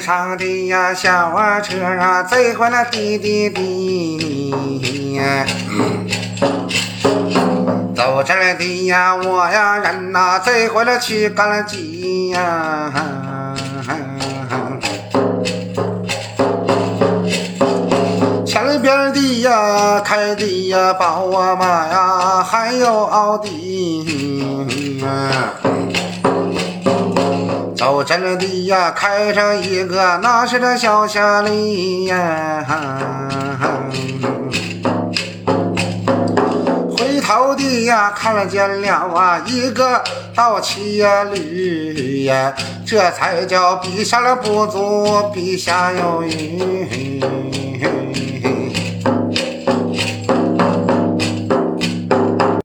上的呀小车啊，贼欢了滴滴滴。走这儿的呀我呀人呐，贼欢了去赶了集呀。前边的呀开的呀宝啊马呀，还有奥迪。走真的呀开上一个那是这小夏利呀。回头的呀看见了啊一个倒骑呀驴呀，这才叫比上了不足，比下有余。